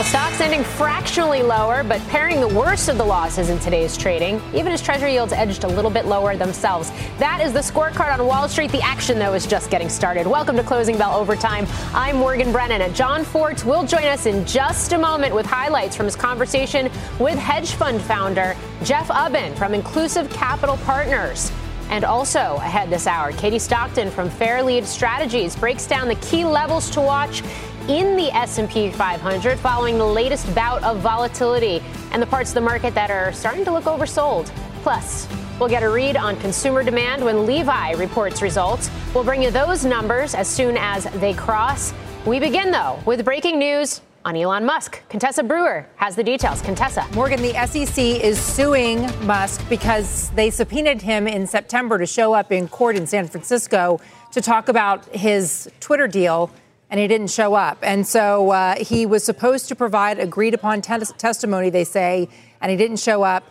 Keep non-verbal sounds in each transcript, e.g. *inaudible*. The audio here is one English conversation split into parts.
Well, stocks ending fractionally lower, but paring the worst of the losses in today's trading, even as Treasury yields edged a little bit lower themselves. That is the scorecard on Wall Street. The action, though, is just getting started. Welcome to Closing Bell Overtime. I'm Morgan Brennan. And Jon Fortt will join us in just a moment with highlights from his conversation with hedge fund founder Jeff Ubben from Inclusive Capital Partners. And also ahead this hour, Katie Stockton from Fairlead Strategies breaks down the key levels to watch in the S&P 500 following the latest bout of volatility and the parts of the market that are starting to look oversold. Plus, we'll get a read on consumer demand when Levi reports results. We'll bring you those numbers as soon as they cross. We begin though with breaking news on Elon Musk. Contessa Brewer has the details. Contessa. Morgan, the SEC is suing Musk because they subpoenaed him in September to show up in court in San Francisco to talk about his Twitter deal, and he didn't show up. And so uh, he was supposed to provide agreed upon te- testimony, they say, and he didn't show up.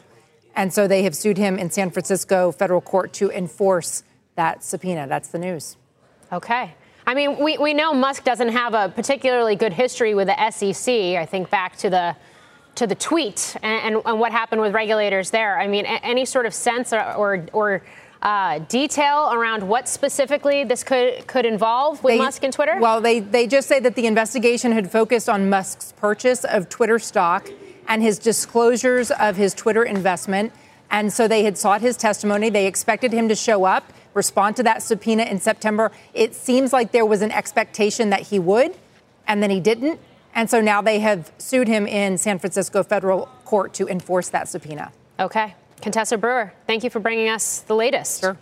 And so they have sued him in San Francisco federal court to enforce that subpoena. That's the news. Okay. I mean, we, we know Musk doesn't have a particularly good history with the SEC. I think back to the to the tweet and, and, and what happened with regulators there. I mean, a, any sort of sense or or, or uh, detail around what specifically this could could involve with They- Musk and Twitter? Well, they, they just say that the investigation had focused on Musk's purchase of Twitter stock and his disclosures of his Twitter investment. And so they had sought his testimony. They expected him to show up, respond to that subpoena in September. It seems like there was an expectation that he would, and then he didn't. And so now they have sued him in San Francisco federal court to enforce that subpoena. Okay. Contessa Brewer, thank you for bringing us the latest. Sure.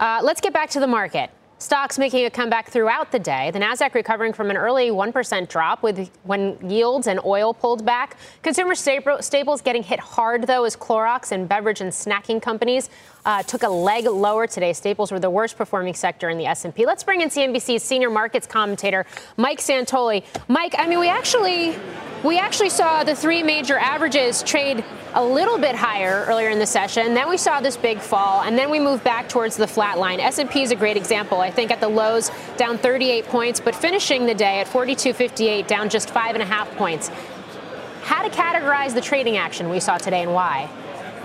Uh, let's get back to the market. Stocks making a comeback throughout the day. The Nasdaq recovering from an early 1% drop with when yields and oil pulled back. Consumer staples getting hit hard though as Clorox and beverage and snacking companies uh, took a leg lower today. Staples were the worst performing sector in the S&P. Let's bring in CNBC's senior markets commentator Mike Santoli. Mike, I mean we actually we actually saw the three major averages trade a little bit higher earlier in the session. Then we saw this big fall, and then we moved back towards the flat line. S&P is a great example. I think at the lows down 38 points, but finishing the day at 42.58, down just five and a half points. How to categorize the trading action we saw today and why?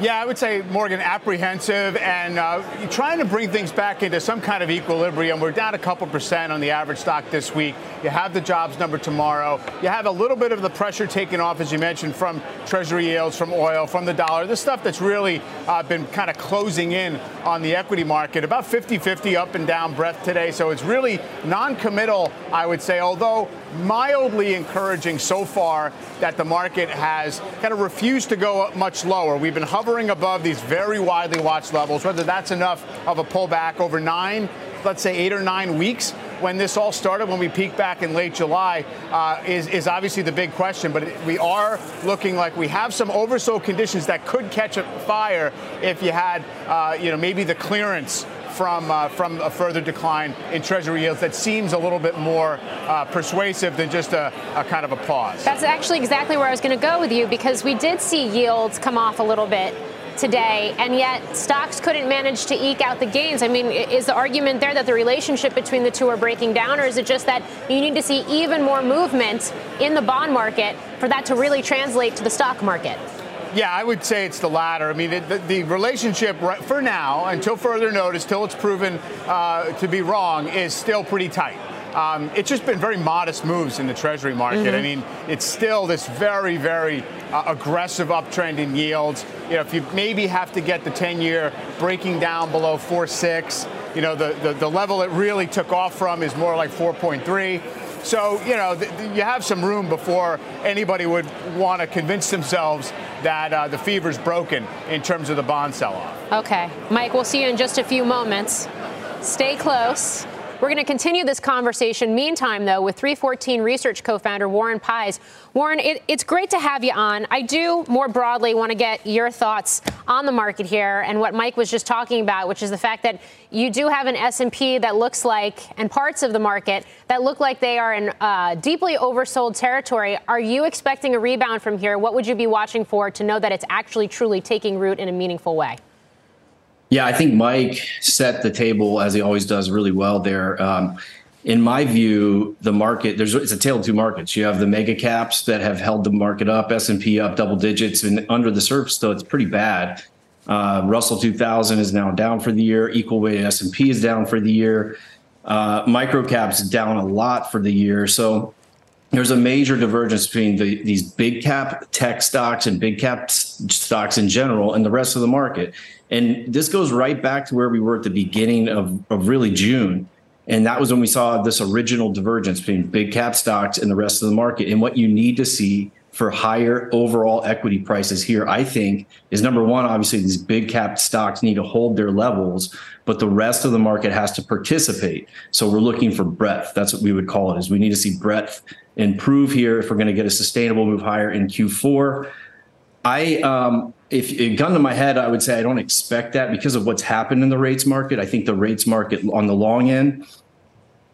Yeah, I would say, Morgan, apprehensive and uh, trying to bring things back into some kind of equilibrium. We're down a couple percent on the average stock this week. You have the jobs number tomorrow. You have a little bit of the pressure taken off, as you mentioned, from Treasury yields, from oil, from the dollar. The stuff that's really uh, been kind of closing in on the equity market. About 50 50 up and down breath today. So it's really non committal, I would say, although mildly encouraging so far that the market has kind of refused to go much lower. We've been hovering above these very widely watched levels. Whether that's enough of a pullback over nine, let's say eight or nine weeks when this all started, when we peaked back in late July, uh, is, is obviously the big question. But we are looking like we have some oversold conditions that could catch a fire if you had, uh, you know, maybe the clearance from uh, from a further decline in Treasury yields that seems a little bit more uh, persuasive than just a, a kind of a pause. That's actually exactly where I was going to go with you because we did see yields come off a little bit today, and yet stocks couldn't manage to eke out the gains. I mean, is the argument there that the relationship between the two are breaking down, or is it just that you need to see even more movement in the bond market for that to really translate to the stock market? Yeah, I would say it's the latter. I mean, the, the relationship right, for now, until further notice, till it's proven uh, to be wrong, is still pretty tight. Um, it's just been very modest moves in the Treasury market. I mean, it's still this very, very uh, aggressive uptrend in yields. You know, if you maybe have to get the 10-year breaking down below 4.6, you know, the, the, the level it really took off from is more like 4.3. So, you know, th- you have some room before anybody would want to convince themselves that uh, the fever's broken in terms of the bond sell off. Okay. Mike, we'll see you in just a few moments. Stay close. We're going to continue this conversation. Meantime, though, with 3Fourteen Research co-founder Warren Pies. Warren, it, it's great to have you on. I do more broadly want to get your thoughts on the market here and what Mike was just talking about, which is the fact that you do have an S&P that looks like, and parts of the market that look like they are in uh, deeply oversold territory. Are you expecting a rebound from here? What would you be watching for to know that it's actually truly taking root in a meaningful way? Yeah, I think Mike set the table as he always does really well there. Um, in my view, the market there's it's a tale of two markets. You have the mega caps that have held the market up, S and P up double digits, and under the surface, though, it's pretty bad. Uh, Russell 2000 is now down for the year. Equal weight S and P is down for the year. Uh, micro caps down a lot for the year. So there's a major divergence between the, these big cap tech stocks and big cap stocks in general and the rest of the market. And this goes right back to where we were at the beginning of, of really June. And that was when we saw this original divergence between big cap stocks and the rest of the market. And what you need to see for higher overall equity prices here, I think, is number one, obviously, these big cap stocks need to hold their levels, but the rest of the market has to participate. So we're looking for breadth. That's what we would call it, is we need to see breadth improve here if we're going to get a sustainable move higher in Q4. I, um, if it gun to my head, I would say I don't expect that because of what's happened in the rates market. I think the rates market on the long end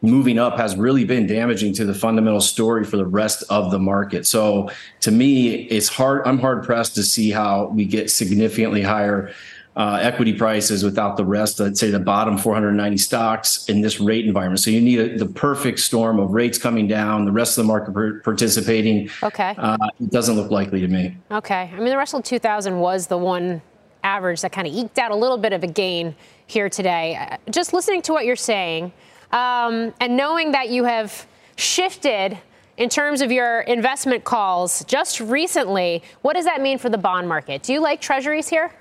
moving up has really been damaging to the fundamental story for the rest of the market. So to me, it's hard. I'm hard pressed to see how we get significantly higher uh, equity prices without the rest. I'd say the bottom 490 stocks in this rate environment. So you need a, the perfect storm of rates coming down, the rest of the market per- participating. Okay. Uh, it doesn't look likely to me. Okay. I mean, the Russell 2000 was the one average that kind of eked out a little bit of a gain here today. Uh, just listening to what you're saying um, and knowing that you have shifted in terms of your investment calls just recently, what does that mean for the bond market? Do you like treasuries here?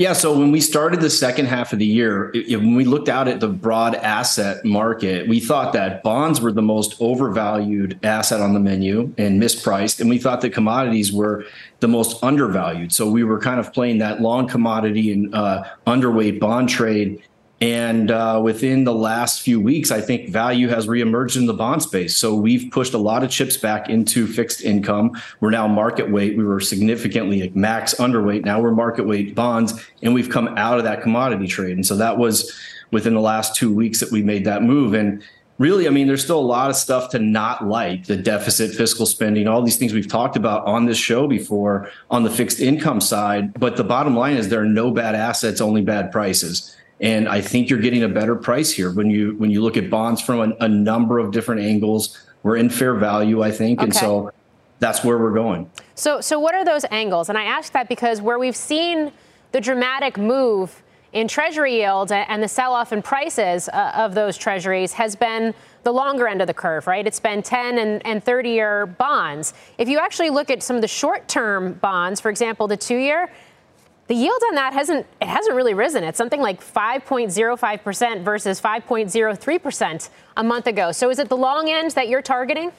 Yeah, so when we started the second half of the year, it, when we looked out at the broad asset market, we thought that bonds were the most overvalued asset on the menu and mispriced. And we thought that commodities were the most undervalued. So we were kind of playing that long commodity and uh, underweight bond trade and uh, within the last few weeks, I think value has reemerged in the bond space. So we've pushed a lot of chips back into fixed income. We're now market weight. We were significantly like max underweight. Now we're market weight bonds, and we've come out of that commodity trade. And so that was within the last two weeks that we made that move. And really, I mean, there's still a lot of stuff to not like the deficit, fiscal spending, all these things we've talked about on this show before on the fixed income side. But the bottom line is there are no bad assets, only bad prices. And I think you're getting a better price here when you when you look at bonds from a, a number of different angles. We're in fair value, I think, okay. and so that's where we're going. So, so what are those angles? And I ask that because where we've seen the dramatic move in treasury yields and the sell-off in prices uh, of those treasuries has been the longer end of the curve, right? It's been 10 and, and 30 year bonds. If you actually look at some of the short term bonds, for example, the two year, the yield on that hasn't it hasn't really risen. It's something like 5.05% versus 5.03% a month ago. So is it the long end that you're targeting?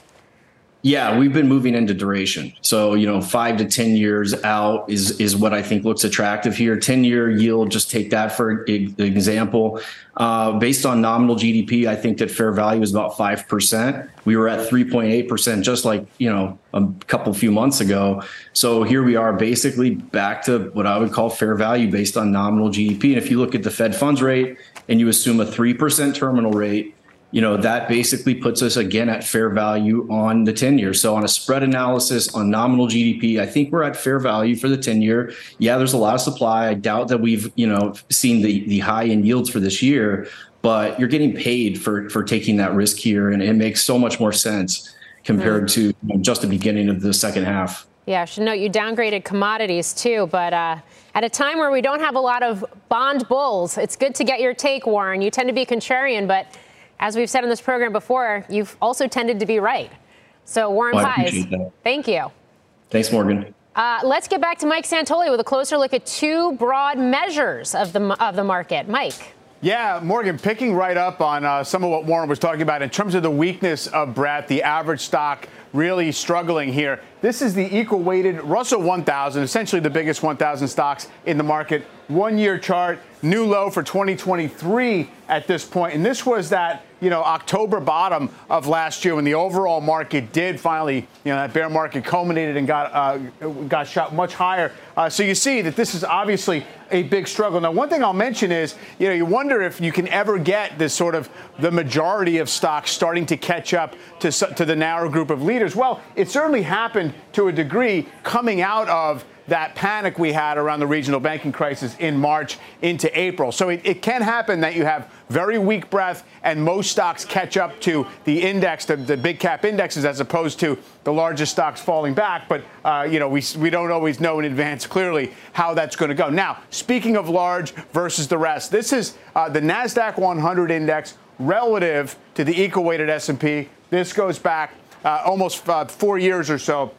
Yeah, we've been moving into duration. So, you know, five to 10 years out is, is what I think looks attractive here. 10 year yield, just take that for example. Uh, based on nominal GDP, I think that fair value is about 5%. We were at 3.8%, just like, you know, a couple few months ago. So here we are basically back to what I would call fair value based on nominal GDP. And if you look at the Fed funds rate and you assume a 3% terminal rate, you know, that basically puts us again at fair value on the 10 year. So on a spread analysis on nominal GDP, I think we're at fair value for the 10 year. Yeah, there's a lot of supply. I doubt that we've, you know, seen the the high end yields for this year, but you're getting paid for for taking that risk here and it makes so much more sense compared mm. to you know, just the beginning of the second half. Yeah, I should note you downgraded commodities too, but uh, at a time where we don't have a lot of bond bulls, it's good to get your take, Warren. You tend to be contrarian, but as we've said on this program before, you've also tended to be right. So, Warren well, Pies, thank you. Thanks, Morgan. Uh, let's get back to Mike Santoli with a closer look at two broad measures of the of the market. Mike. Yeah, Morgan, picking right up on uh, some of what Warren was talking about in terms of the weakness of Brett, the average stock really struggling here. This is the equal weighted Russell 1000, essentially the biggest 1000 stocks in the market one year chart, new low for 2023 at this point. And this was that, you know, October bottom of last year when the overall market did finally, you know, that bear market culminated and got, uh, got shot much higher. Uh, so you see that this is obviously a big struggle. Now, one thing I'll mention is, you know, you wonder if you can ever get this sort of the majority of stocks starting to catch up to, to the narrow group of leaders. Well, it certainly happened to a degree coming out of that panic we had around the regional banking crisis in March into April. So it, it can happen that you have very weak breath and most stocks catch up to the index, the, the big cap indexes, as opposed to the largest stocks falling back. But, uh, you know, we, we don't always know in advance clearly how that's going to go. Now, speaking of large versus the rest, this is uh, the NASDAQ 100 index relative to the equal weighted S&P. This goes back uh, almost uh, four years or so.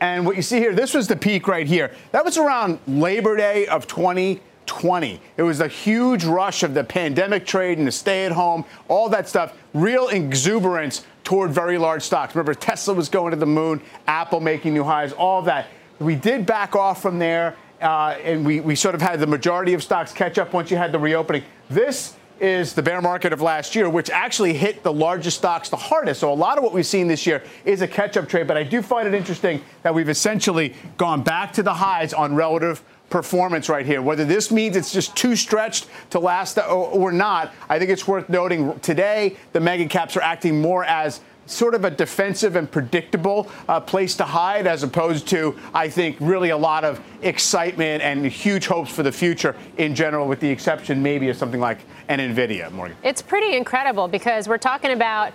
And what you see here, this was the peak right here. That was around Labor Day of 2020. It was a huge rush of the pandemic trade and the stay at home, all that stuff, real exuberance toward very large stocks. Remember, Tesla was going to the moon, Apple making new highs, all that. We did back off from there, uh, and we, we sort of had the majority of stocks catch up once you had the reopening. This is the bear market of last year, which actually hit the largest stocks the hardest. So a lot of what we've seen this year is a catch-up trade. But I do find it interesting that we've essentially gone back to the highs on relative performance right here. Whether this means it's just too stretched to last or not, I think it's worth noting today the mega caps are acting more as sort of a defensive and predictable uh, place to hide, as opposed to, I think, really a lot of excitement and huge hopes for the future in general, with the exception maybe of something like an NVIDIA, Morgan. It's pretty incredible because we're talking about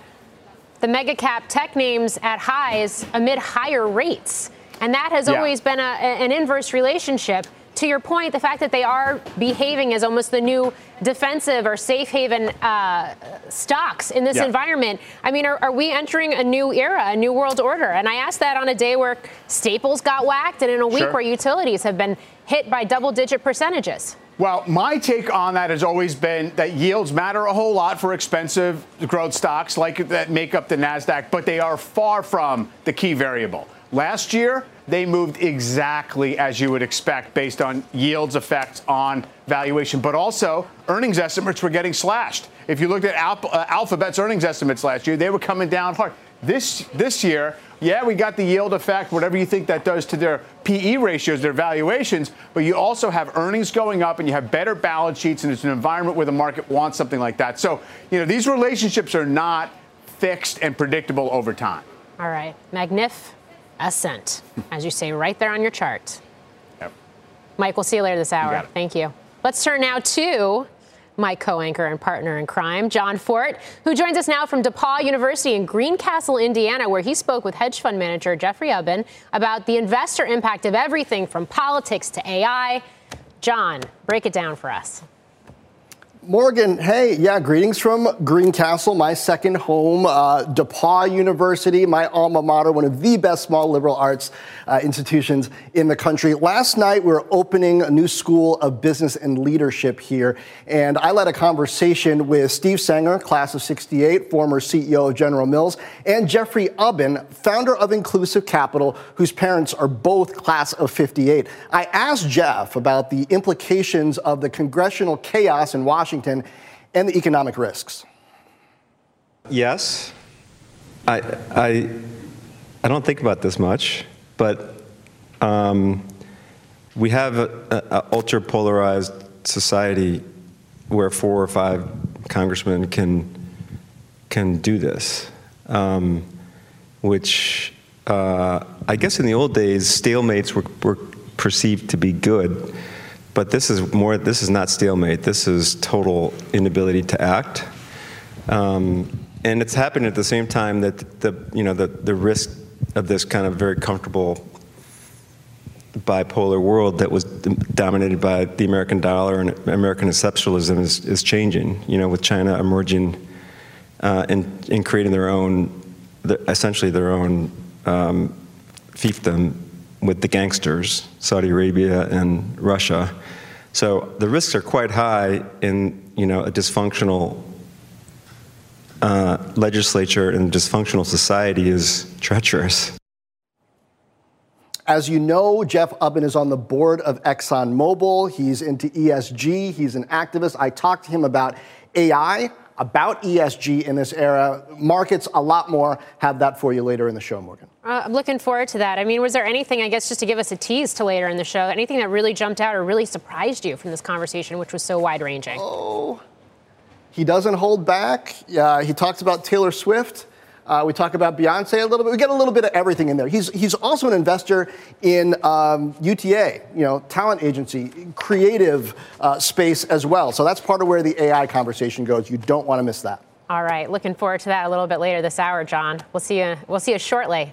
the mega cap tech names at highs amid higher rates. And that has yeah. always been a, an inverse relationship to your point, the fact that they are behaving as almost the new defensive or safe haven uh, stocks in this yeah. environment, I mean, are, are, we entering a new era, a new world order? And I asked that on a day where staples got whacked and in a week sure. where utilities have been hit by double digit percentages. Well, my take on that has always been that yields matter a whole lot for expensive growth stocks like that make up the NASDAQ, but they are far from the key variable. Last year, they moved exactly as you would expect based on yields effects on valuation, but also earnings estimates were getting slashed. If you looked at uh, Alphabet's earnings estimates last year, they were coming down hard. This this year, yeah, we got the yield effect, whatever you think that does to their PE ratios, their valuations, but you also have earnings going up and you have better balance sheets, and it's an environment where the market wants something like that. So, you know, these relationships are not fixed and predictable over time. All right. Magnif ascent, as you say right there on your chart. Yep. Mike, we'll see you later this hour. You Thank you. Let's turn now to my co-anchor and partner in crime, Jon Fortt, who joins us now from DePauw University in Greencastle, Indiana, where he spoke with hedge fund manager Jeffrey Ubben about the investor impact of everything from politics to AI. Jon, break it down for us. Morgan, hey, yeah, greetings from Greencastle, my second home, uh, DePauw University, my alma mater, one of the best small liberal arts uh, institutions in the country. Last night, we were opening a new school of business and leadership here, and I led a conversation with Steve Sanger, class of 68, former CEO of General Mills, and Jeffrey Ubben, founder of Inclusive Capital, whose parents are both class of 58. I asked Jeff about the implications of the congressional chaos in Washington Washington and the economic risks? Yes. I, I, I don't think about this much, but um, we have an ultra polarized society where four or five congressmen can, can do this, um, which uh, I guess in the old days, stalemates were, were perceived to be good. But this is more, this is not stalemate. This is total inability to act. Um, and it's happened at the same time that the, you know, the, the risk of this kind of very comfortable bipolar world that was dominated by the American dollar and American exceptionalism is, is changing, you know, with China emerging uh, and, and creating their own, essentially their own um, fiefdom with the gangsters, Saudi Arabia and Russia. So the risks are quite high in you know a dysfunctional uh, legislature and dysfunctional society is treacherous. As you know, Jeff Ubben is on the board of ExxonMobil. He's into ESG, he's an activist. I talked to him about AI, about ESG in this era. Markets, a lot more. Have that for you later in the show, Morgan. Uh, I'm looking forward to that. I mean, was there anything, I guess, just to give us a tease to later in the show, anything that really jumped out or really surprised you from this conversation, which was so wide ranging? Oh, he doesn't hold back. Uh, he talks about Taylor Swift. Uh, we talk about Beyonce a little bit. We get a little bit of everything in there. He's, he's also an investor in um, UTA, you know, talent agency, creative uh, space as well. So that's part of where the AI conversation goes. You don't want to miss that. All right, looking forward to that a little bit later this hour, Jon. We'll see you. We'll see you shortly.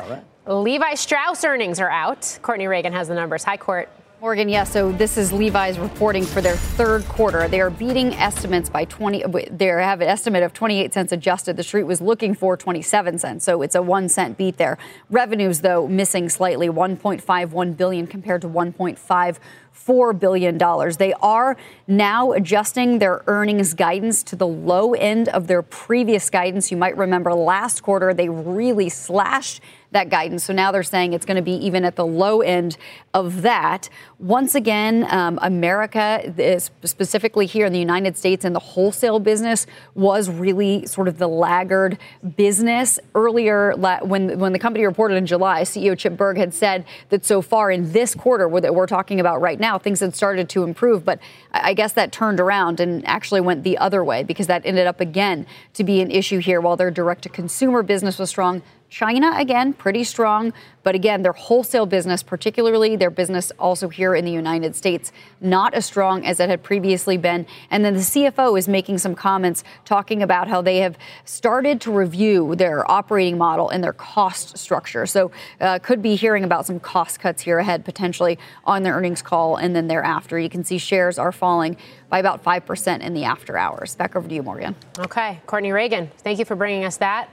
All right. Levi Strauss earnings are out. Courtney Reagan has the numbers. Hi, Court. Morgan, yes. Yeah, so this is Levi's reporting for their third quarter. They are beating estimates by 20. They have an estimate of 28 cents adjusted. The street was looking for 27 cents, so it's a one cent beat there. Revenues, though, missing slightly, 1.51 billion compared to 1.54 billion dollars. They are now adjusting their earnings guidance to the low end of their previous guidance. You might remember last quarter they really slashed that guidance. So now they're saying it's going to be even at the low end of that. Once again, um, America, specifically here in the United States, and the wholesale business was really sort of the laggard business. Earlier, when when the company reported in July, CEO Chip Bergh had said that so far in this quarter that we're talking about right now, things had started to improve. But I guess that turned around and actually went the other way because that ended up again to be an issue here. While their direct to consumer business was strong, China, again, pretty strong. But again, their wholesale business, particularly their business also here in the United States, not as strong as it had previously been. And then the CFO is making some comments talking about how they have started to review their operating model and their cost structure. So, uh, could be hearing about some cost cuts here ahead potentially on their earnings call and then thereafter. You can see shares are falling by about 5% in the after hours. Back over to you, Morgan. Okay. Courtney Reagan, thank you for bringing us that.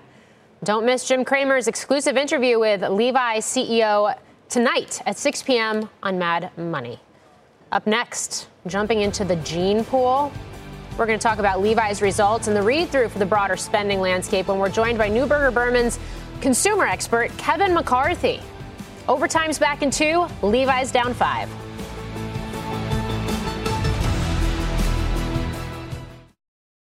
Don't miss Jim Cramer's exclusive interview with Levi CEO tonight at 6 p.m. on Mad Money. Up next, jumping into the gene pool. We're going to talk about Levi's results and the read through for the broader spending landscape when we're joined by Neuberger Berman's consumer expert, Kevin McCarthy. Overtime's back in two, Levi's down five.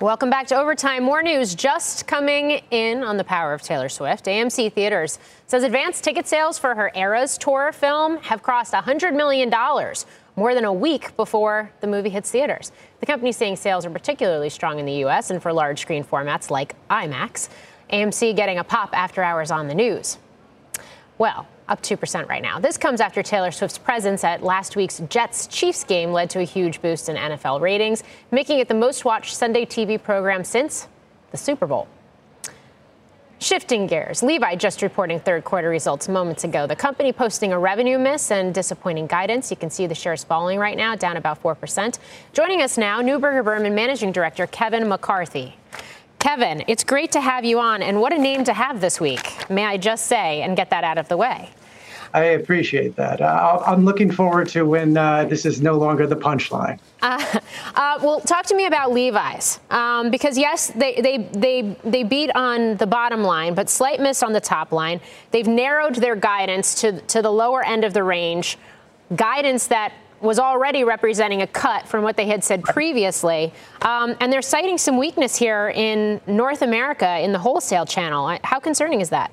Welcome back to Overtime. More news just coming in on the power of Taylor Swift. AMC Theaters says advanced ticket sales for her Eras tour film have crossed $100 million, more than a week before the movie hits theaters. The company's saying sales are particularly strong in the U.S. and for large screen formats like IMAX. AMC getting a pop after hours on the news. Well, up 2% right now. This comes after Taylor Swift's presence at last week's Jets Chiefs game led to a huge boost in NFL ratings, making it the most watched Sunday TV program since the Super Bowl. Shifting gears, Levi just reporting third quarter results moments ago. The company posting a revenue miss and disappointing guidance. You can see the shares falling right now, down about 4%. Joining us now, Neuberger Berman Managing Director Kevin McCarthy. Kevin, it's great to have you on, and what a name to have this week, may I just say, and get that out of the way. I appreciate that. Uh, I'm looking forward to when uh, this is no longer the punchline. Uh, *laughs* uh, well, talk to me about Levi's um, because yes, they, they they they beat on the bottom line, but slight miss on the top line. They've narrowed their guidance to to the lower end of the range, guidance that was already representing a cut from what they had said previously. Um, and they're citing some weakness here in North America in the wholesale channel. How concerning is that?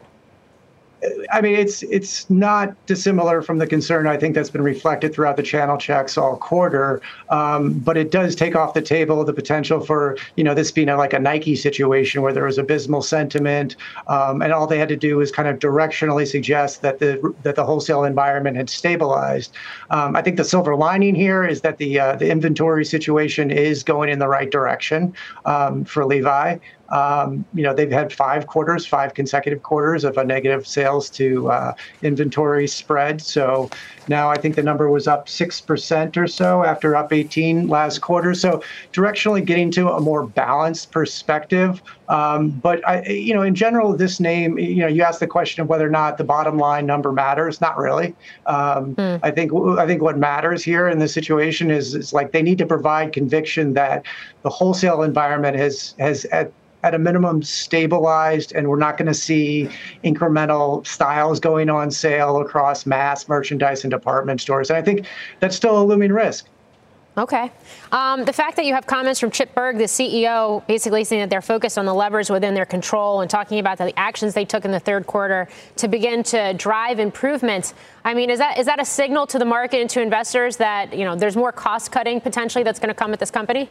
I mean, it's it's not dissimilar from the concern I think that's been reflected throughout the channel checks all quarter. Um, but it does take off the table the potential for you know this being a, like a Nike situation where there was abysmal sentiment, um, and all they had to do was kind of directionally suggest that the that the wholesale environment had stabilized. Um, I think the silver lining here is that the uh, the inventory situation is going in the right direction um, for Levi. Um, you know, they've had five quarters, five consecutive quarters of a negative sales to uh, inventory spread. So now I think the number was up 6% or so after up 18 last quarter. So directionally getting to a more balanced perspective. Um, but I, you know, in general, this name, you know, you asked the question of whether or not the bottom line number matters. Not really. Um, mm. I think I think what matters here in this situation is, is like they need to provide conviction that the wholesale environment has has at at a minimum stabilized and we're not going to see incremental styles going on sale across mass merchandise and department stores. And I think that's still a looming risk. Okay. Um, the fact that you have comments from Chip Bergh, the CEO, basically saying that they're focused on the levers within their control and talking about the actions they took in the third quarter to begin to drive improvements. I mean, is that is that a signal to the market and to investors that you know there's more cost cutting potentially that's going to come at this company?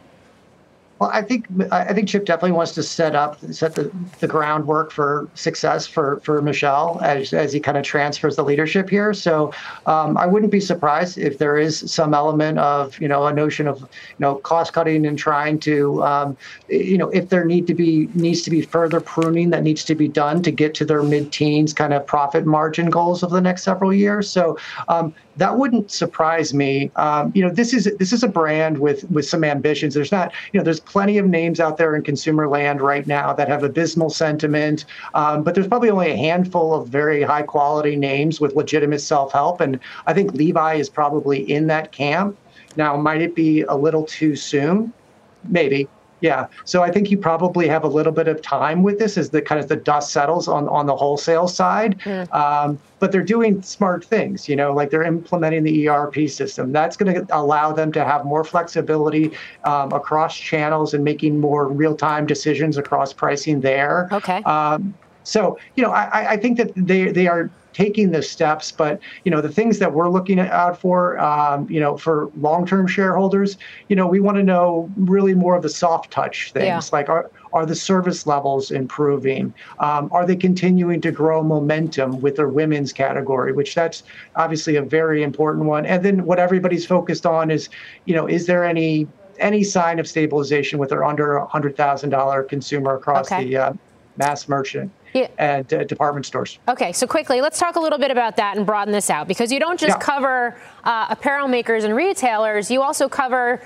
Well, I think I think Chip definitely wants to set up set the, the groundwork for success for for Michelle as as he kind of transfers the leadership here. So um, I wouldn't be surprised if there is some element of you know a notion of you know cost cutting and trying to um, you know if there need to be needs to be further pruning that needs to be done to get to their mid teens kind of profit margin goals over the next several years. So um, that wouldn't surprise me. Um, you know, this is this is a brand with with some ambitions. There's not, you know, there's plenty of names out there in consumer land right now that have abysmal sentiment, um, but there's probably only a handful of very high quality names with legitimate self help, and I think Levi is probably in that camp. Now, might it be a little too soon? Maybe. Yeah. So I think you probably have a little bit of time with this as the kind of the dust settles on, on the wholesale side. Mm. Um, but they're doing smart things, you know, like they're implementing the ERP system. That's going to allow them to have more flexibility um, across channels and making more real time decisions across pricing there. Okay. Um, so, you know, I, I think that they, they are taking the steps. But you know, the things that we're looking out for, um, you know, for long-term shareholders, you know, we want to know really more of the soft touch things, yeah. like are are the service levels improving? Um, are they continuing to grow momentum with their women's category, which that's obviously a very important one. And then what everybody's focused on is, you know, is there any any sign of stabilization with their under $100,000 consumer across okay. the uh, mass merchant yeah. and uh, department stores. Okay, so quickly, let's talk a little bit about that and broaden this out because you don't just yeah. cover uh, apparel makers and retailers, you also cover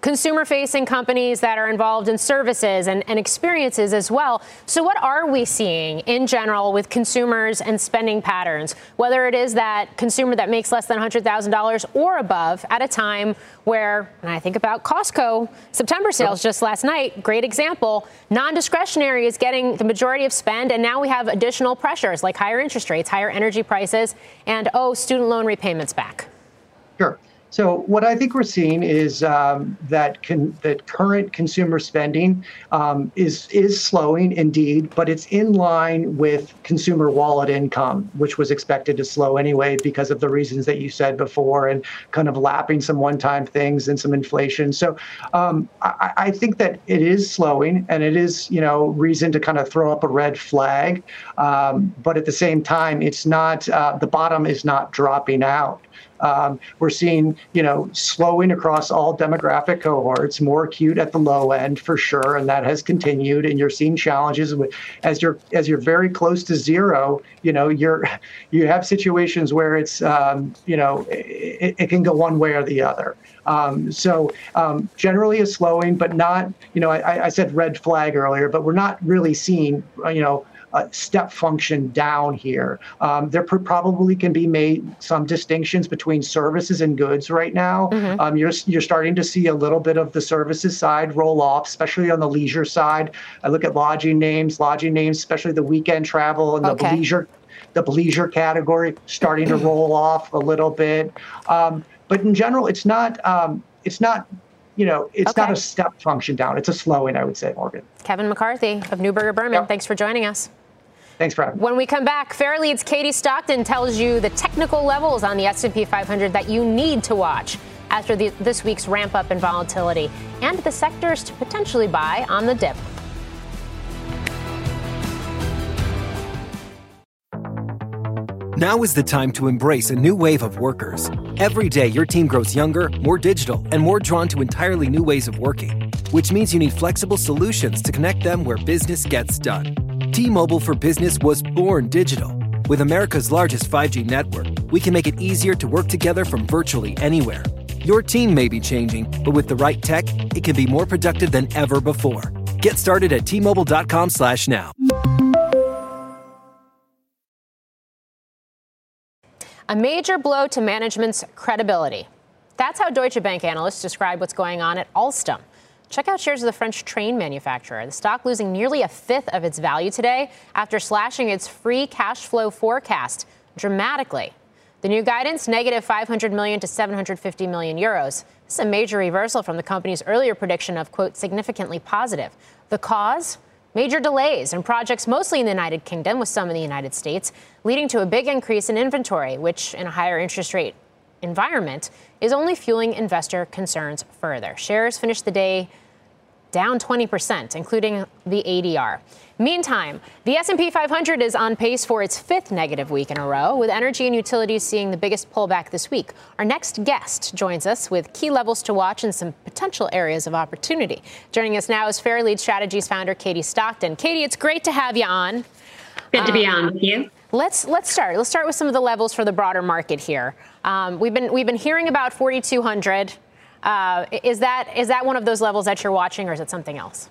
consumer facing companies that are involved in services and, and, experiences as well. So, what are we seeing in general with consumers and spending patterns? Whether it is that consumer that makes less than $100,000 or above at a time where, and I think about Costco, September sales just last night, great example, non discretionary is getting the majority of spend, and now we have additional pressures like higher interest rates, higher energy prices, and oh, student loan repayments back. Sure. So what I think we're seeing is um, that con- that current consumer spending um, is is slowing indeed, but it's in line with consumer wallet income, which was expected to slow anyway because of the reasons that you said before, and kind of lapping some one-time things and some inflation. So um, I, I, think that it is slowing, and it is you know reason to kind of throw up a red flag, um, but at the same time, it's not uh, the bottom is not dropping out. Um, we're seeing, you know, slowing across all demographic cohorts, more acute at the low end for sure, and that has continued. And you're seeing challenges with, as you're as you're very close to zero. You know, you're *laughs* you have situations where it's, um, you know, it, it, can go one way or the other. Um, so um, generally a slowing, but not, you know, I, I said red flag earlier, but we're not really seeing, you know uh, step function down here. Um, there probably can be made some distinctions between services and goods right now. Mm-hmm. Um, you're you're starting to see a little bit of the services side roll off, especially on the leisure side. I look at lodging names, lodging names, especially the weekend travel and okay. the leisure the leisure category starting to *clears throat* roll off a little bit. Um, but in general, it's not um, it's not you know, it's okay. not a step function down. It's a slowing, I would say, Morgan. Kevin McCarthy of Neuberger Berman, yep. thanks for joining us. Thanks, Brad. When we come back, Fairlead's Katie Stockton tells you the technical levels on the S&P 500 that you need to watch after the, this week's ramp up in volatility and the sectors to potentially buy on the dip. Now is the time to embrace a new wave of workers. Every day, your team grows younger, more digital, and more drawn to entirely new ways of working, which means you need flexible solutions to connect them where business gets done. T Mobile for Business was born digital. With America's largest 5G network, we can make it easier to work together from virtually anywhere. Your team may be changing, but with the right tech, it can be more productive than ever before. Get started at T-Mobile.com/slash now. A major blow to management's credibility. That's how Deutsche Bank analysts describe what's going on at Alstom. Check out shares of the French train manufacturer. The stock losing nearly a fifth of its value today after slashing its free cash flow forecast dramatically. The new guidance, negative 500 million to 750 million euros. This is a major reversal from the company's earlier prediction of, quote, significantly positive. The cause? Major delays in projects mostly in the United Kingdom, with some in the United States, leading to a big increase in inventory, which, in a higher interest rate environment, is only fueling investor concerns further. Shares finished the day down 20%, including the ADR. Meantime, the S&P 500 is on pace for its fifth negative week in a row, with energy and utilities seeing the biggest pullback this week. Our next guest joins us with key levels to watch and some potential areas of opportunity. Joining us now is Fairlead Strategies founder Katie Stockton. Katie, it's great to have you on. Good to be um, on with you. Let's let's start. Let's start with some of the levels for the broader market here. Um, we've been we've been hearing about 4,200. Uh, is that is that one of those levels that you're watching, or is it something else?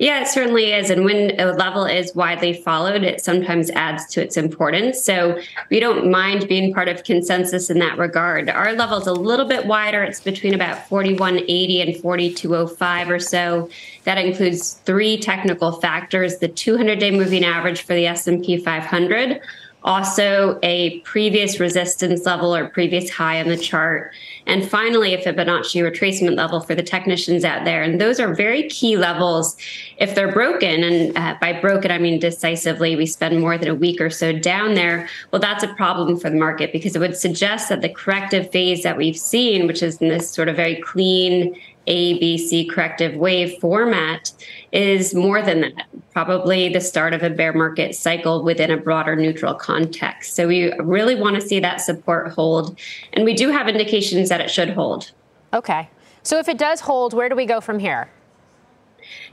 Yeah, it certainly is. And when a level is widely followed, it sometimes adds to its importance. So we don't mind being part of consensus in that regard. Our level is a little bit wider. It's between about 4180 and 4205 or so. That includes three technical factors: the 200-day moving average for the S&P 500, also a previous resistance level or previous high on the chart. And finally, a Fibonacci retracement level for the technicians out there. And those are very key levels. If they're broken, and uh, by broken, I mean decisively, we spend more than a week or so down there, well, that's a problem for the market because it would suggest that the corrective phase that we've seen, which is in this sort of very clean a, B, C corrective wave format is more than that, probably the start of a bear market cycle within a broader neutral context. So we really want to see that support hold. And we do have indications that it should hold. Okay. So if it does hold, where do we go from here?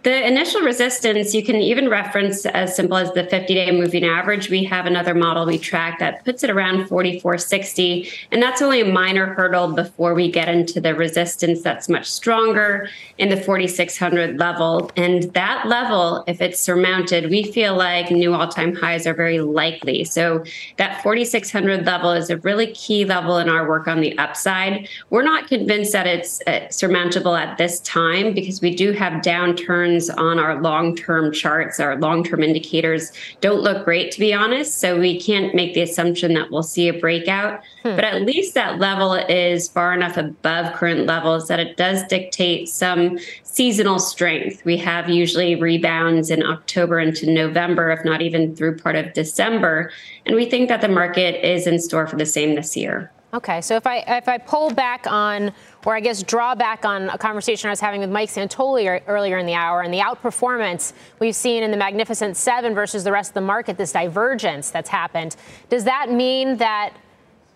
The initial resistance, you can even reference as simple as the 50 day moving average. We have another model we track that puts it around 4460. And that's only a minor hurdle before we get into the resistance that's much stronger in the 4600 level. And that level, if it's surmounted, we feel like new all time highs are very likely. So that 4600 level is a really key level in our work on the upside. We're not convinced that it's uh, surmountable at this time because we do have downturns returns on our long term charts, our long term indicators don't look great, to be honest. So we can't make the assumption that we'll see a breakout. Hmm. But at least that level is far enough above current levels that it does dictate some seasonal strength. We have usually rebounds in October into November, if not even through part of December. And we think that the market is in store for the same this year. Okay, so if I if I pull back on, or I guess draw back on a conversation I was having with Mike Santoli earlier in the hour, and the outperformance we've seen in the Magnificent Seven versus the rest of the market, this divergence that's happened, does that mean that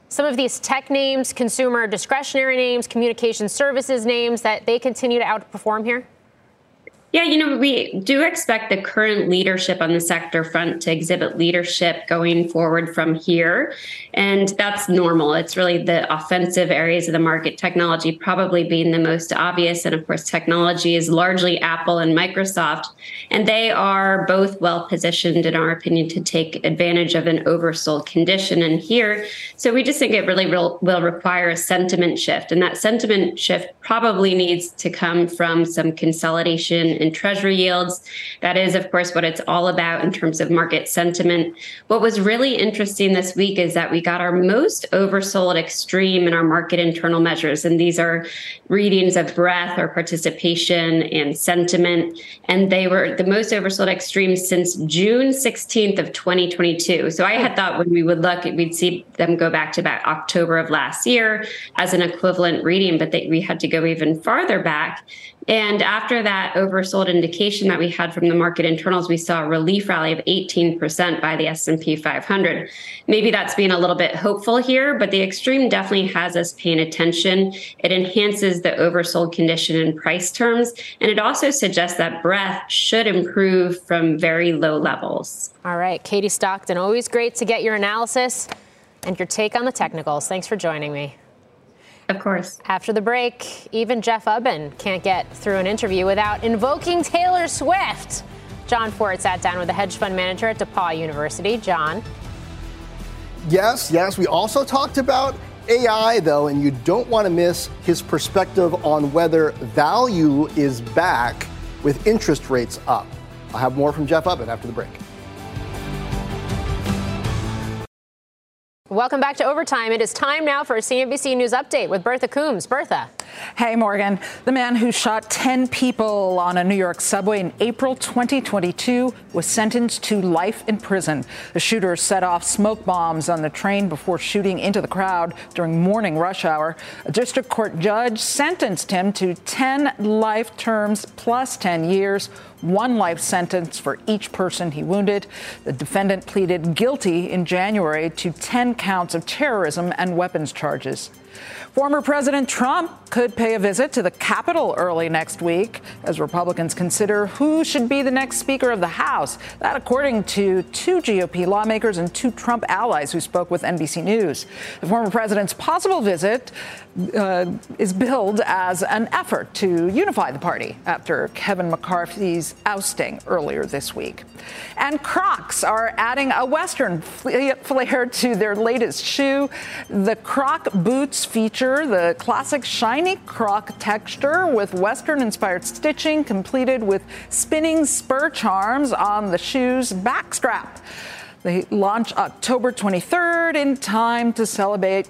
some of these tech names, consumer discretionary names, communication services names, that they continue to outperform here? Yeah, you know, we do expect the current leadership on the sector front to exhibit leadership going forward from here. And that's normal. It's really the offensive areas of the market, technology probably being the most obvious. And of course, technology is largely Apple and Microsoft. And they are both well positioned, in our opinion, to take advantage of an oversold condition. in here, so we just think it really will, will require a sentiment shift. And that sentiment shift probably needs to come from some consolidation in treasury yields. That is, of course, what it's all about in terms of market sentiment. What was really interesting this week is that we got our most oversold extreme in our market internal measures. And these are readings of breadth or participation and sentiment. And they were the most oversold extreme since June 16th of 2022. So I had thought when we would look, we'd see them go back to about October of last year as an equivalent reading, but they, we had to go even farther back. And after that oversold indication that we had from the market internals, we saw a relief rally of 18% by the S&P 500. Maybe that's being a little bit hopeful here, but the extreme definitely has us paying attention. It enhances the oversold condition in price terms, and it also suggests that breadth should improve from very low levels. All right, Katie Stockton, always great to get your analysis and your take on the technicals. Thanks for joining me. Of course. After the break, even Jeff Ubben can't get through an interview without invoking Taylor Swift. Jon Fortt sat down with a hedge fund manager at DePauw University. Jon. Yes, yes. We also talked about AI, though, and you don't want to miss his perspective on whether value is back with interest rates up. I'll have more from Jeff Ubben after the break. Welcome back to Overtime. It is time now for a CNBC News update with Bertha Coombs. Bertha. Hey, Morgan. The man who shot 10 people on a New York subway in April 2022 was sentenced to life in prison. The shooter set off smoke bombs on the train before shooting into the crowd during morning rush hour. A district court judge sentenced him to 10 life terms plus 10 years one life sentence for each person he wounded. The defendant pleaded guilty in January to 10 counts of terrorism and weapons charges. Former President Trump could pay a visit to the Capitol early next week as Republicans consider who should be the next Speaker of the House. That, according to two GOP lawmakers and two Trump allies who spoke with NBC News. The former president's possible visit uh, is billed as an effort to unify the party after Kevin McCarthy's ousting earlier this week. And Crocs are adding a Western flair to their latest shoe. The Croc boots feature the classic shiny Croc texture with Western inspired stitching completed with spinning spur charms on the shoe's backstrap. They launch October 23rd in time to celebrate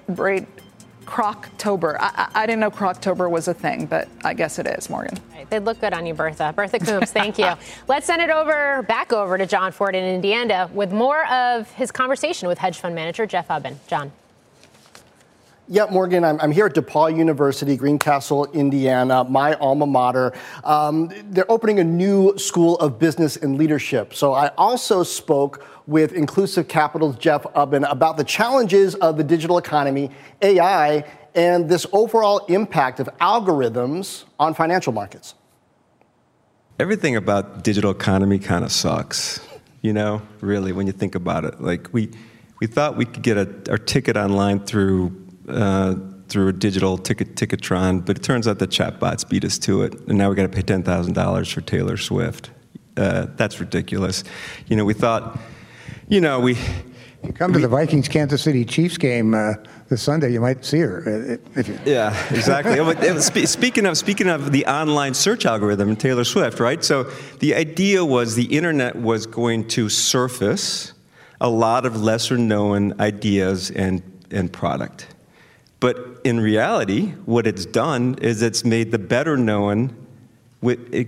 Croctober. I, I, didn't know Croctober was a thing, but I guess it is, Morgan. Right, they look good on you, Bertha. Bertha Coombs, thank you. *laughs* Let's send it over, back over to Jon Fortt in Indiana with more of his conversation with hedge fund manager Jeff Ubben. Jon. Yeah, Morgan, I'm, I'm, here at DePauw University, Greencastle, Indiana, my alma mater. Um, they're opening a new school of business and leadership. So I also spoke with Inclusive Capital's Jeff Ubben about the challenges of the digital economy, AI, and this overall impact of algorithms on financial markets. Everything about digital economy kind of sucks, you know, really, when you think about it. Like, we, we thought we could get a, our ticket online through uh, through a digital ticket ticketron, but it turns out the chatbots beat us to it, and now we got to pay ten thousand dollars for Taylor Swift. Uh, that's ridiculous. You know, we thought, you know, we. You come to the Vikings Kansas City Chiefs game uh, this Sunday, you might see her. Uh, if you... Yeah, exactly. speaking of speaking of the online search algorithm, Taylor Swift, right? So the idea was the internet was going to surface a lot of lesser known ideas and and product. But in reality, what it's done is it's made the better known,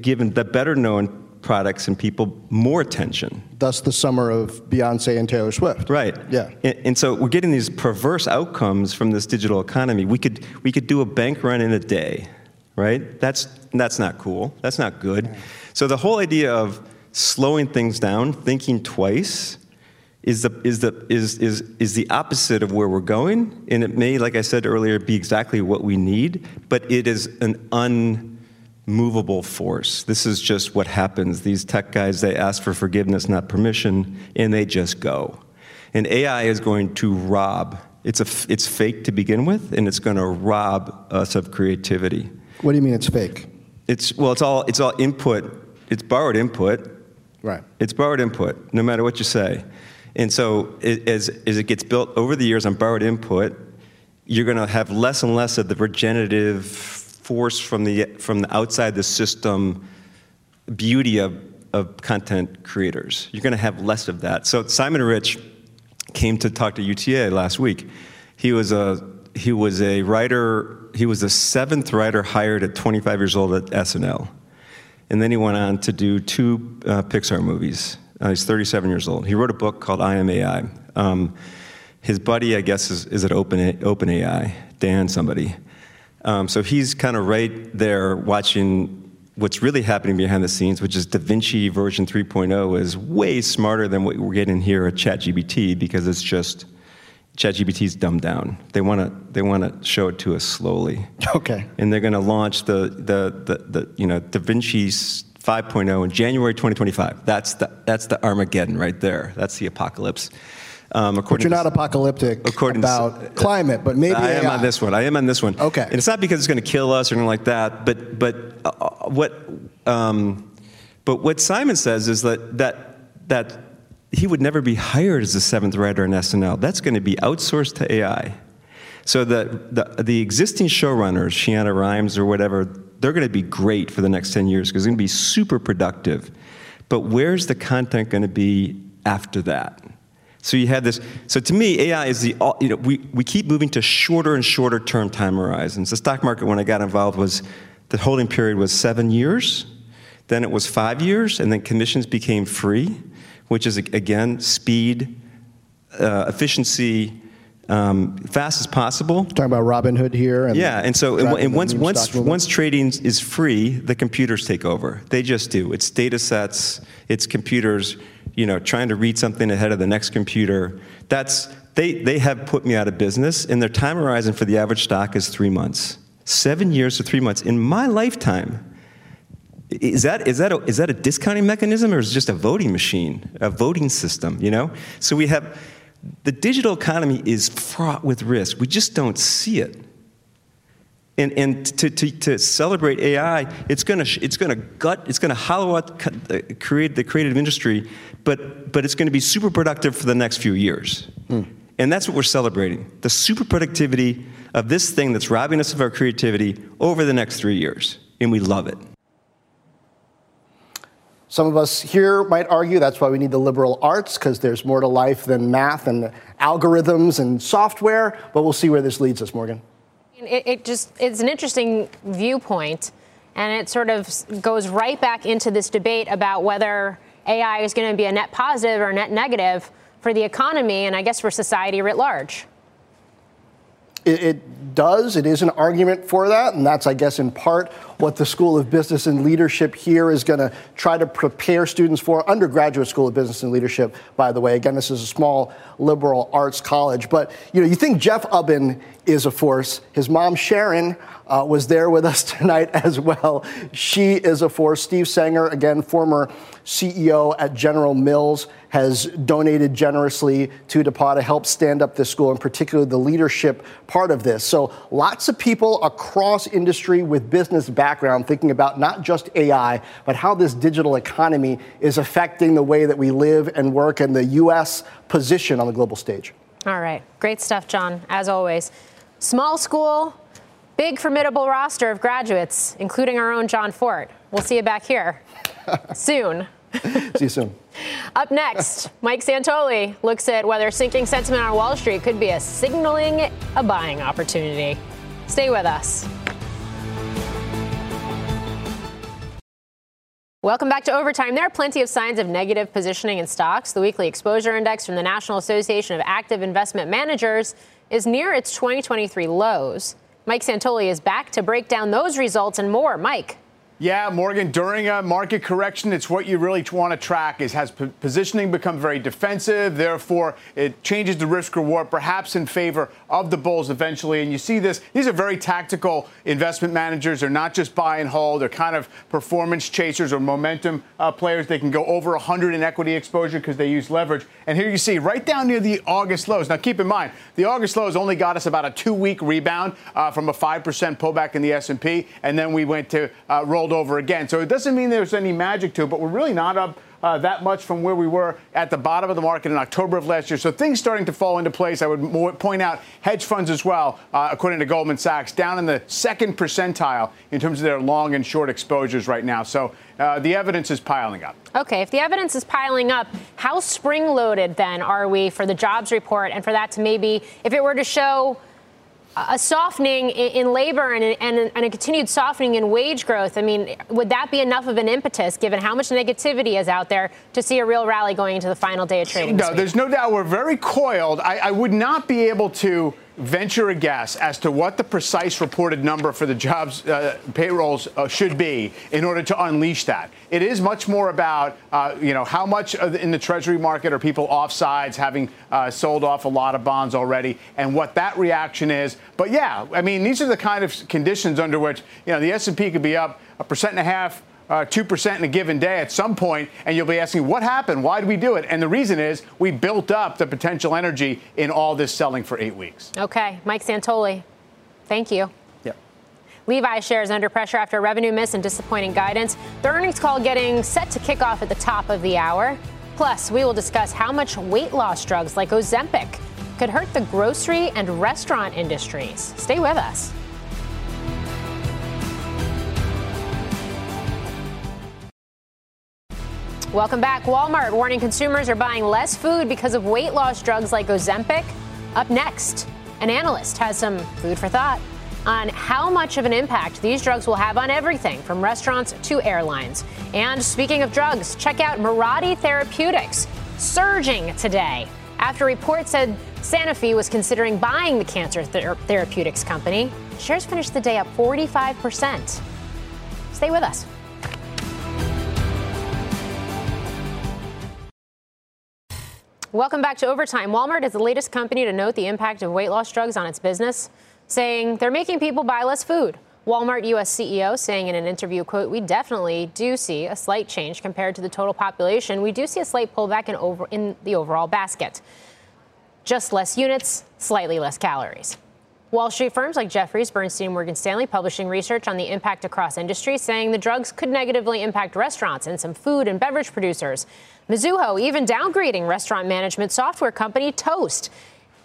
given the better known products and people more attention. Thus, the summer of Beyonce and Taylor Swift. Right. Yeah. And, and, so we're getting these perverse outcomes from this digital economy. We could we could do a bank run in a day, right? That's that's not cool. That's not good. So the whole idea of slowing things down, thinking twice, is the, is, the, is, is, is the opposite of where we're going. And it may, like I said earlier, be exactly what we need, but it is an unmovable force. This is just what happens. These tech guys, they ask for forgiveness, not permission, and they just go. And AI is going to rob. It's, a, it's fake to begin with, and it's going to rob us of creativity. What do you mean it's fake? It's, well, it's all, it's all input. It's borrowed input. Right. It's borrowed input, no matter what you say. And so it, as, as it gets built over the years on borrowed input, you're going to have less and less of the regenerative force from the, from the outside the system beauty of, of content creators. You're going to have less of that. So Simon Rich came to talk to UTA last week. He was a, he was a writer, he was the seventh writer hired at 25 years old at SNL. And then he went on to do two uh, Pixar movies. Uh, he's 37 years old. He wrote a book called I Am AI. Um, his buddy, I guess, is, is at Open, OpenAI, Dan somebody. Um, so he's kind of right there watching what's really happening behind the scenes, which is DaVinci version 3.0 is way smarter than what we're getting here at ChatGPT because it's just ChatGPT's dumbed down. They want to they want to show it to us slowly. *laughs* Okay. And they're going to launch the the, the the you know DaVinci 5.0 in January 2025. That's the that's the Armageddon right there. That's the apocalypse. Um, but you're not apocalyptic about to, climate, but maybe I AI. am on this one. I am on this one. Okay, and it's not because it's going to kill us or anything like that. But but uh, what um, but what Simon says is that that that he would never be hired as the seventh writer in SNL. That's going to be outsourced to AI. So the the, the existing showrunners, Shonda Rhimes or whatever, they're going to be great for the next ten years because they're going to be super productive. But where's the content going to be after that? So you have this. So to me, AI is the. You know, we, we keep moving to shorter and shorter term time horizons. The stock market, when I got involved, was the holding period was seven years, then it was five years, and then commissions became free, which is again speed, uh, efficiency, um, fast as possible. Talking about Robinhood here. And yeah, and so and, and once once once trading is free, the computers take over. They just do. It's data sets. It's computers you know, trying to read something ahead of the next computer. That's they they have put me out of business, and their time horizon for the average stock is three months. Seven years to three months in my lifetime. Is that is that a, is that a discounting mechanism, or is it just a voting machine, a voting system? You know, so we have the digital economy is fraught with risk. We just don't see it. And, and to, to, to, celebrate AI, it's going to it's going to gut, it's going to hollow out the, create, the creative industry, but, but it's going to be super productive for the next few years. Mm. And that's what we're celebrating the super productivity of this thing that's robbing us of our creativity over the next three years. And we love it. Some of us here might argue that's why we need the liberal arts, because there's more to life than math and algorithms and software. But we'll see where this leads us, Morgan. It, it just it's an interesting viewpoint, and it sort of goes right back into this debate about whether AI is going to be a net positive or net negative for the economy, and I guess for society writ large. It, it, does. It is an argument for that. And that's, I guess, in part what the School of Business and Leadership here is going to try to prepare students for. Undergraduate School of Business and Leadership, by the way. Again, this is a small liberal arts college. But, you know, you think Jeff Ubben is a force. His mom, Sharon, uh, was there with us *laughs* tonight as well. She is a force. Steve Sanger, again, former CEO at General Mills, has donated generously to DePauw to help stand up this school, and particularly the leadership part of this. So lots of people across industry with business background thinking about not just AI, but how this digital economy is affecting the way that we live and work and the U.S. position on the global stage. All right. Great stuff, Jon, as always. Small school, big formidable roster of graduates, including our own Jon Fortt. We'll see you back here *laughs* soon. *laughs* see you soon. Up next, Mike Santoli looks at whether sinking sentiment on Wall Street could be a signaling a buying opportunity. Stay with us. Welcome back to Overtime. There are plenty of signs of negative positioning in stocks. The weekly exposure index from the National Association of Active Investment Managers is near its 2023 lows. Mike Santoli is back to break down those results and more. Mike. Yeah, Morgan, during a market correction, it's what you really want to track is has positioning become very defensive, therefore it changes the risk reward perhaps in favor of the bulls eventually. And you see this, these are very tactical investment managers. They're not just buy and hold, they're kind of performance chasers or momentum uh, players. They can go over 100 in equity exposure because they use leverage. And here you see right down near the August lows. Now keep in mind, the August lows only got us about a two-week rebound uh, from a 5% pullback in the S&P, and then we went to uh, rolled over again. So it doesn't mean there's any magic to it, but we're really not up uh, that much from where we were at the bottom of the market in October of last year. So things starting to fall into place. I would point out hedge funds as well, uh, according to Goldman Sachs, down in the second percentile in terms of their long and short exposures right now. So uh, the evidence is piling up. Okay, if the evidence is piling up, how spring loaded then are we for the jobs report and for that to maybe, if it were to show a softening in labor and, and, and, a continued softening in wage growth, I mean, would that be enough of an impetus, given how much negativity is out there, to see a real rally going into the final day of trading? No, there's no doubt we're very coiled. I, I would not be able to venture a guess as to what the precise reported number for the jobs uh, payrolls uh, should be in order to unleash that. It is much more about, uh, you know, how much in the Treasury market are people offsides, having uh, sold off a lot of bonds already, and what that reaction is. But yeah, I mean, these are the kind of conditions under which, you know, the S&P could be up a percent and a half uh, 2% in a given day at some point, and you'll be asking, what happened? Why did we do it? And the reason is we built up the potential energy in all this selling for eight weeks. Okay. Mike Santoli, thank you. Yep. Levi shares under pressure after revenue miss and disappointing guidance. The earnings call getting set to kick off at the top of the hour. Plus, we will discuss how much weight loss drugs like Ozempic could hurt the grocery and restaurant industries. Stay with us. Welcome back. Walmart warning consumers are buying less food because of weight loss drugs like Ozempic. Up next, an analyst has some food for thought on how much of an impact these drugs will have on everything from restaurants to airlines. And speaking of drugs, check out Mirati Therapeutics surging today after reports said Sanofi was considering buying the cancer ther- therapeutics company. Shares finished the day up 45%. Stay with us. Welcome back to Overtime. Walmart is the latest company to note the impact of weight loss drugs on its business, saying they're making people buy less food. Walmart US CEO saying in an interview, quote, we definitely do see a slight change compared to the total population. We do see a slight pullback in, over, in the overall basket. Just less units, slightly less calories. Wall Street firms like Jefferies, Bernstein, Morgan Stanley publishing research on the impact across industries, saying the drugs could negatively impact restaurants and some food and beverage producers. Mizuho even downgrading restaurant management software company Toast.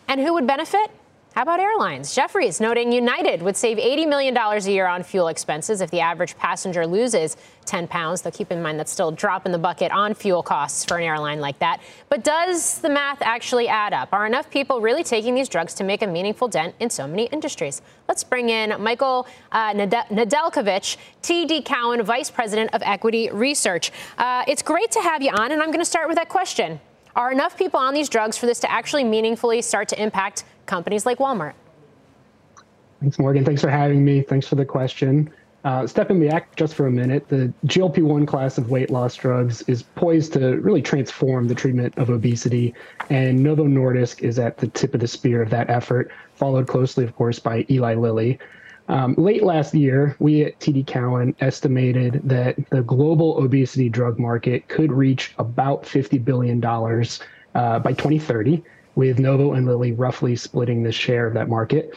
And who would benefit? How about airlines? Jefferies noting United would save $80 million a year on fuel expenses if the average passenger loses 10 pounds. Though keep in mind that's still a drop in the bucket on fuel costs for an airline like that. But does the math actually add up? Are enough people really taking these drugs to make a meaningful dent in so many industries? Let's bring in Michael uh, Nedelcovych, TD Cowen, Vice President of Equity Research. Uh, it's great to have you on, and I'm going to start with that question. Are enough people on these drugs for this to actually meaningfully start to impact companies like Walmart. Thanks, Morgan. Thanks for having me. Thanks for the question. Uh, stepping back just for a minute, the GLP 1 class of weight loss drugs is poised to really transform the treatment of obesity, and Novo Nordisk is at the tip of the spear of that effort, followed closely, of course, by Eli Lilly. Um, late last year, we at TD Cowen estimated that the global obesity drug market could reach about $50 billion uh, by 2030 with Novo and Lilly roughly splitting the share of that market.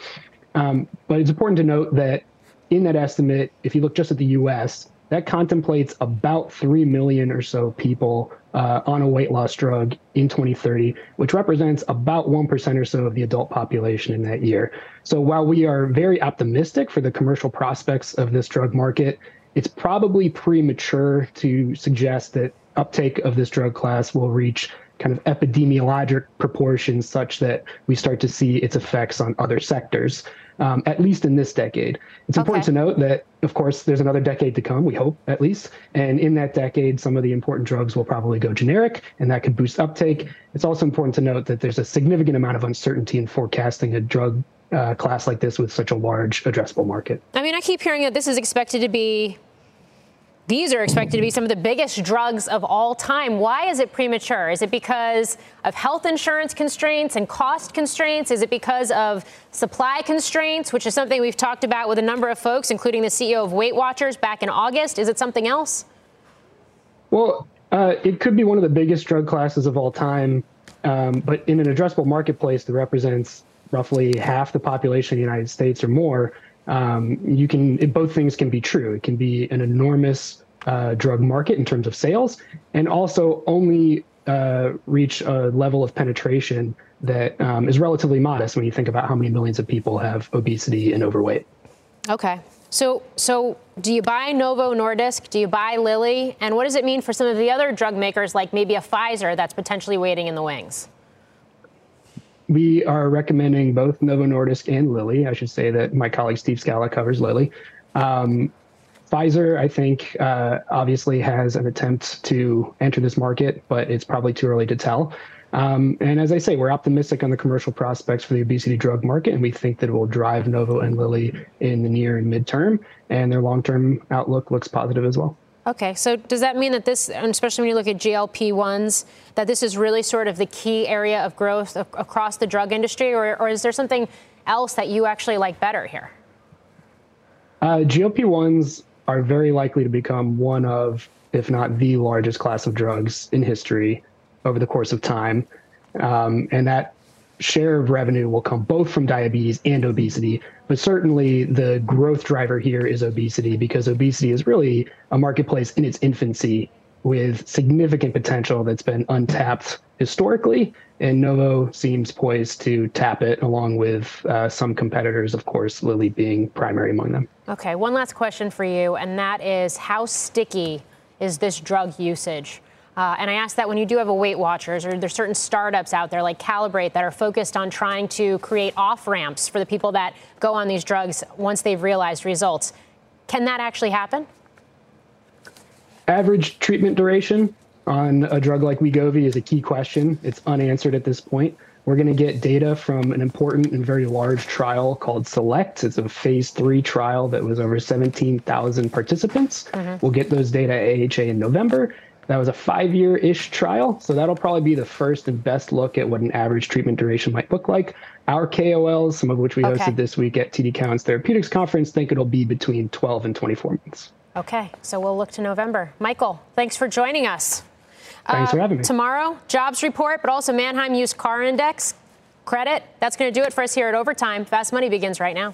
Um, but it's important to note that in that estimate, if you look just at the US, that contemplates about 3 million or so people uh, on a weight loss drug in 2030, which represents about 1% or so of the adult population in that year. So while we are very optimistic for the commercial prospects of this drug market, it's probably premature to suggest that uptake of this drug class will reach kind of epidemiologic proportions such that we start to see its effects on other sectors, um, at least in this decade. It's okay. important to note that, of course, there's another decade to come, we hope at least. And in that decade, some of the important drugs will probably go generic, and that could boost uptake. It's also important to note that there's a significant amount of uncertainty in forecasting a drug uh, class like this with such a large addressable market. I mean, I keep hearing that this is expected to be these are expected to be some of the biggest drugs of all time. Why is it premature? Is it because of health insurance constraints and cost constraints? Is it because of supply constraints, which is something we've talked about with a number of folks, including the CEO of Weight Watchers back in August? Is it something else? Well, uh, it could be one of the biggest drug classes of all time, um, but in an addressable marketplace that represents roughly half the population of the United States or more, um, you can it, both things can be true. It can be an enormous uh, drug market in terms of sales, and also only uh, reach a level of penetration that um, is relatively modest when you think about how many millions of people have obesity and overweight. Okay. So, so do you buy Novo Nordisk? Do you buy Lilly? And what does it mean for some of the other drug makers, like maybe a Pfizer, that's potentially waiting in the wings? We are recommending both Novo Nordisk and Lilly. I should say that my colleague Steve Scala covers Lilly. Um, Pfizer, I think, uh, obviously has an attempt to enter this market, but it's probably too early to tell. Um, and as I say, we're optimistic on the commercial prospects for the obesity drug market, and we think that it will drive Novo and Lilly in the near and midterm, and their long-term outlook looks positive as well. Okay, so does that mean that this, especially when you look at GLP 1s, that this is really sort of the key area of growth across the drug industry, or, or is there something else that you actually like better here? Uh, GLP 1s are very likely to become one of, if not the largest class of drugs in history over the course of time. Um, and that share of revenue will come both from diabetes and obesity. But certainly the growth driver here is obesity because obesity is really a marketplace in its infancy with significant potential that's been untapped historically. And Novo seems poised to tap it along with uh, some competitors, of course, Lilly being primary among them. Okay, one last question for you, and that is how sticky is this drug usage? Uh, and I ask that when you do have a Weight Watchers, or there's certain startups out there like Calibrate that are focused on trying to create off ramps for the people that go on these drugs once they've realized results. Can that actually happen? Average treatment duration on a drug like Wegovy is a key question. It's unanswered at this point. We're going to get data from an important and very large trial called SELECT. It's a phase three trial that was over 17,000 participants. Mm-hmm. We'll get those data at AHA in November. That was a five year ish trial. So that'll probably be the first and best look at what an average treatment duration might look like. Our KOLs, some of which we okay. hosted this week at TD Cowen's Therapeutics Conference, think it'll be between 12 and 24 months. Okay, so we'll look to November. Michael, thanks for joining us. Thanks uh, for having me. Tomorrow, jobs report, but also Manheim Used Car Index credit. That's going to do it for us here at Overtime. Fast Money begins right now.